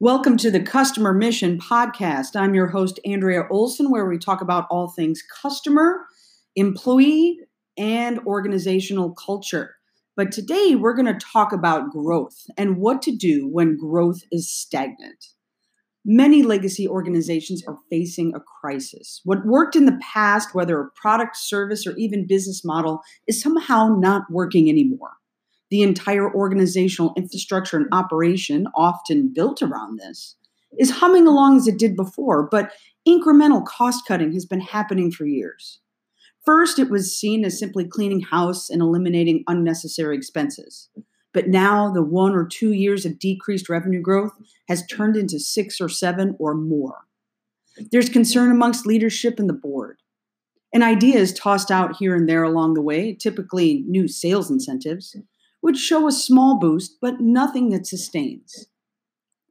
Welcome to the Customer Mission Podcast. I'm your host, Andrea Olson, where we talk about all things customer, employee, and organizational culture. But today we're going to talk about growth and what to do when growth is stagnant. Many legacy organizations are facing a crisis. What worked in the past, whether a product, service, or even business model, is somehow not working anymore the entire organizational infrastructure and operation, often built around this, is humming along as it did before, but incremental cost cutting has been happening for years. First, it was seen as simply cleaning house and eliminating unnecessary expenses. But now, the one or two years of decreased revenue growth has turned into six or seven or more. There's concern amongst leadership and the board. An idea is tossed out here and there along the way, typically new sales incentives, would show a small boost, but nothing that sustains.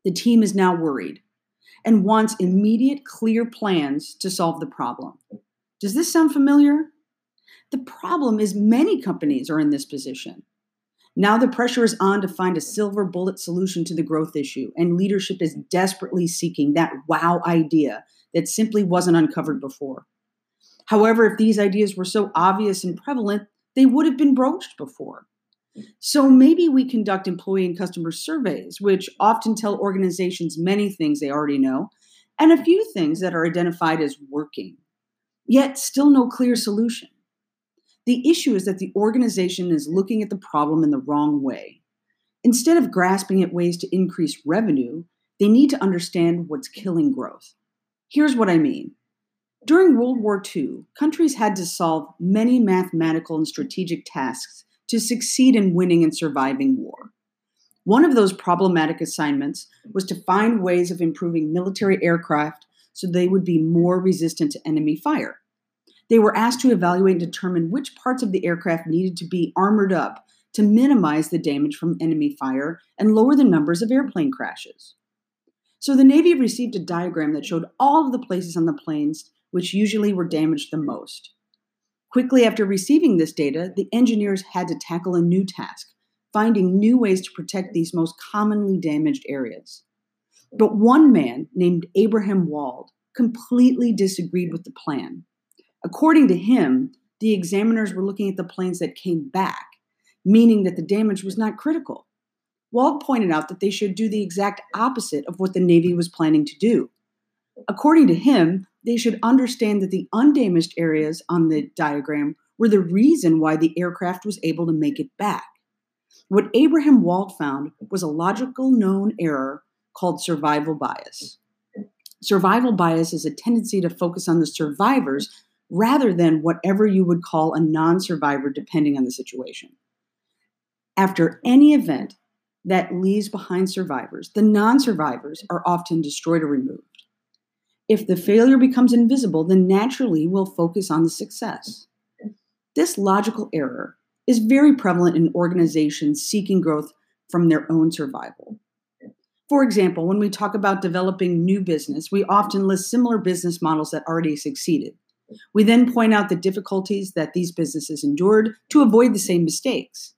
The team is now worried and wants immediate, clear plans to solve the problem. Does this sound familiar? The problem is many companies are in this position. Now the pressure is on to find a silver bullet solution to the growth issue, and leadership is desperately seeking that wow idea that simply wasn't uncovered before. However, if these ideas were so obvious and prevalent, they would have been broached before. So maybe we conduct employee and customer surveys, which often tell organizations many things they already know and a few things that are identified as working, yet still no clear solution. The issue is that the organization is looking at the problem in the wrong way. Instead of grasping at ways to increase revenue, they need to understand what's killing growth. Here's what I mean. During World War II, countries had to solve many mathematical and strategic tasks to succeed in winning and surviving war. One of those problematic assignments was to find ways of improving military aircraft so they would be more resistant to enemy fire. They were asked to evaluate and determine which parts of the aircraft needed to be armored up to minimize the damage from enemy fire and lower the numbers of airplane crashes. So the Navy received a diagram that showed all of the places on the planes which usually were damaged the most. Quickly after receiving this data, the engineers had to tackle a new task, finding new ways to protect these most commonly damaged areas. But one man named Abraham Wald completely disagreed with the plan. According to him, the examiners were looking at the planes that came back, meaning that the damage was not critical. Wald pointed out that they should do the exact opposite of what the Navy was planning to do. According to him, they should understand that the undamaged areas on the diagram were the reason why the aircraft was able to make it back. What Abraham Wald found was a logical known error called survival bias. Survival bias is a tendency to focus on the survivors rather than whatever you would call a non survivor, depending on the situation. After any event that leaves behind survivors, the non survivors are often destroyed or removed. If the failure becomes invisible, then naturally we'll focus on the success. This logical error is very prevalent in organizations seeking growth from their own survival. For example, when we talk about developing new business, we often list similar business models that already succeeded. We then point out the difficulties that these businesses endured to avoid the same mistakes.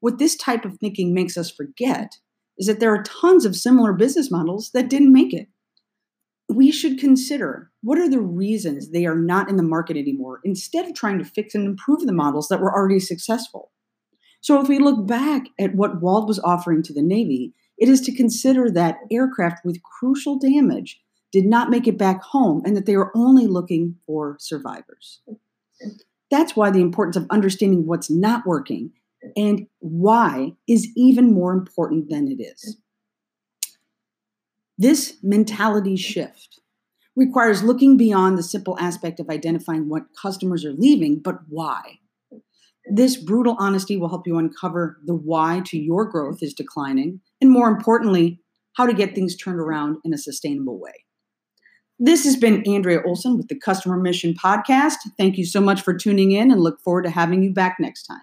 What this type of thinking makes us forget is that there are tons of similar business models that didn't make it we should consider what are the reasons they are not in the market anymore instead of trying to fix and improve the models that were already successful. So, if we look back at what Wald was offering to the Navy, it is to consider that aircraft with crucial damage did not make it back home and that they were only looking for survivors. That's why the importance of understanding what's not working and why is even more important than it is. This mentality shift requires looking beyond the simple aspect of identifying what customers are leaving, but why. This brutal honesty will help you uncover the why to your growth is declining, and more importantly, how to get things turned around in a sustainable way. This has been Andrea Olson with the Customer Mission Podcast. Thank you so much for tuning in and look forward to having you back next time.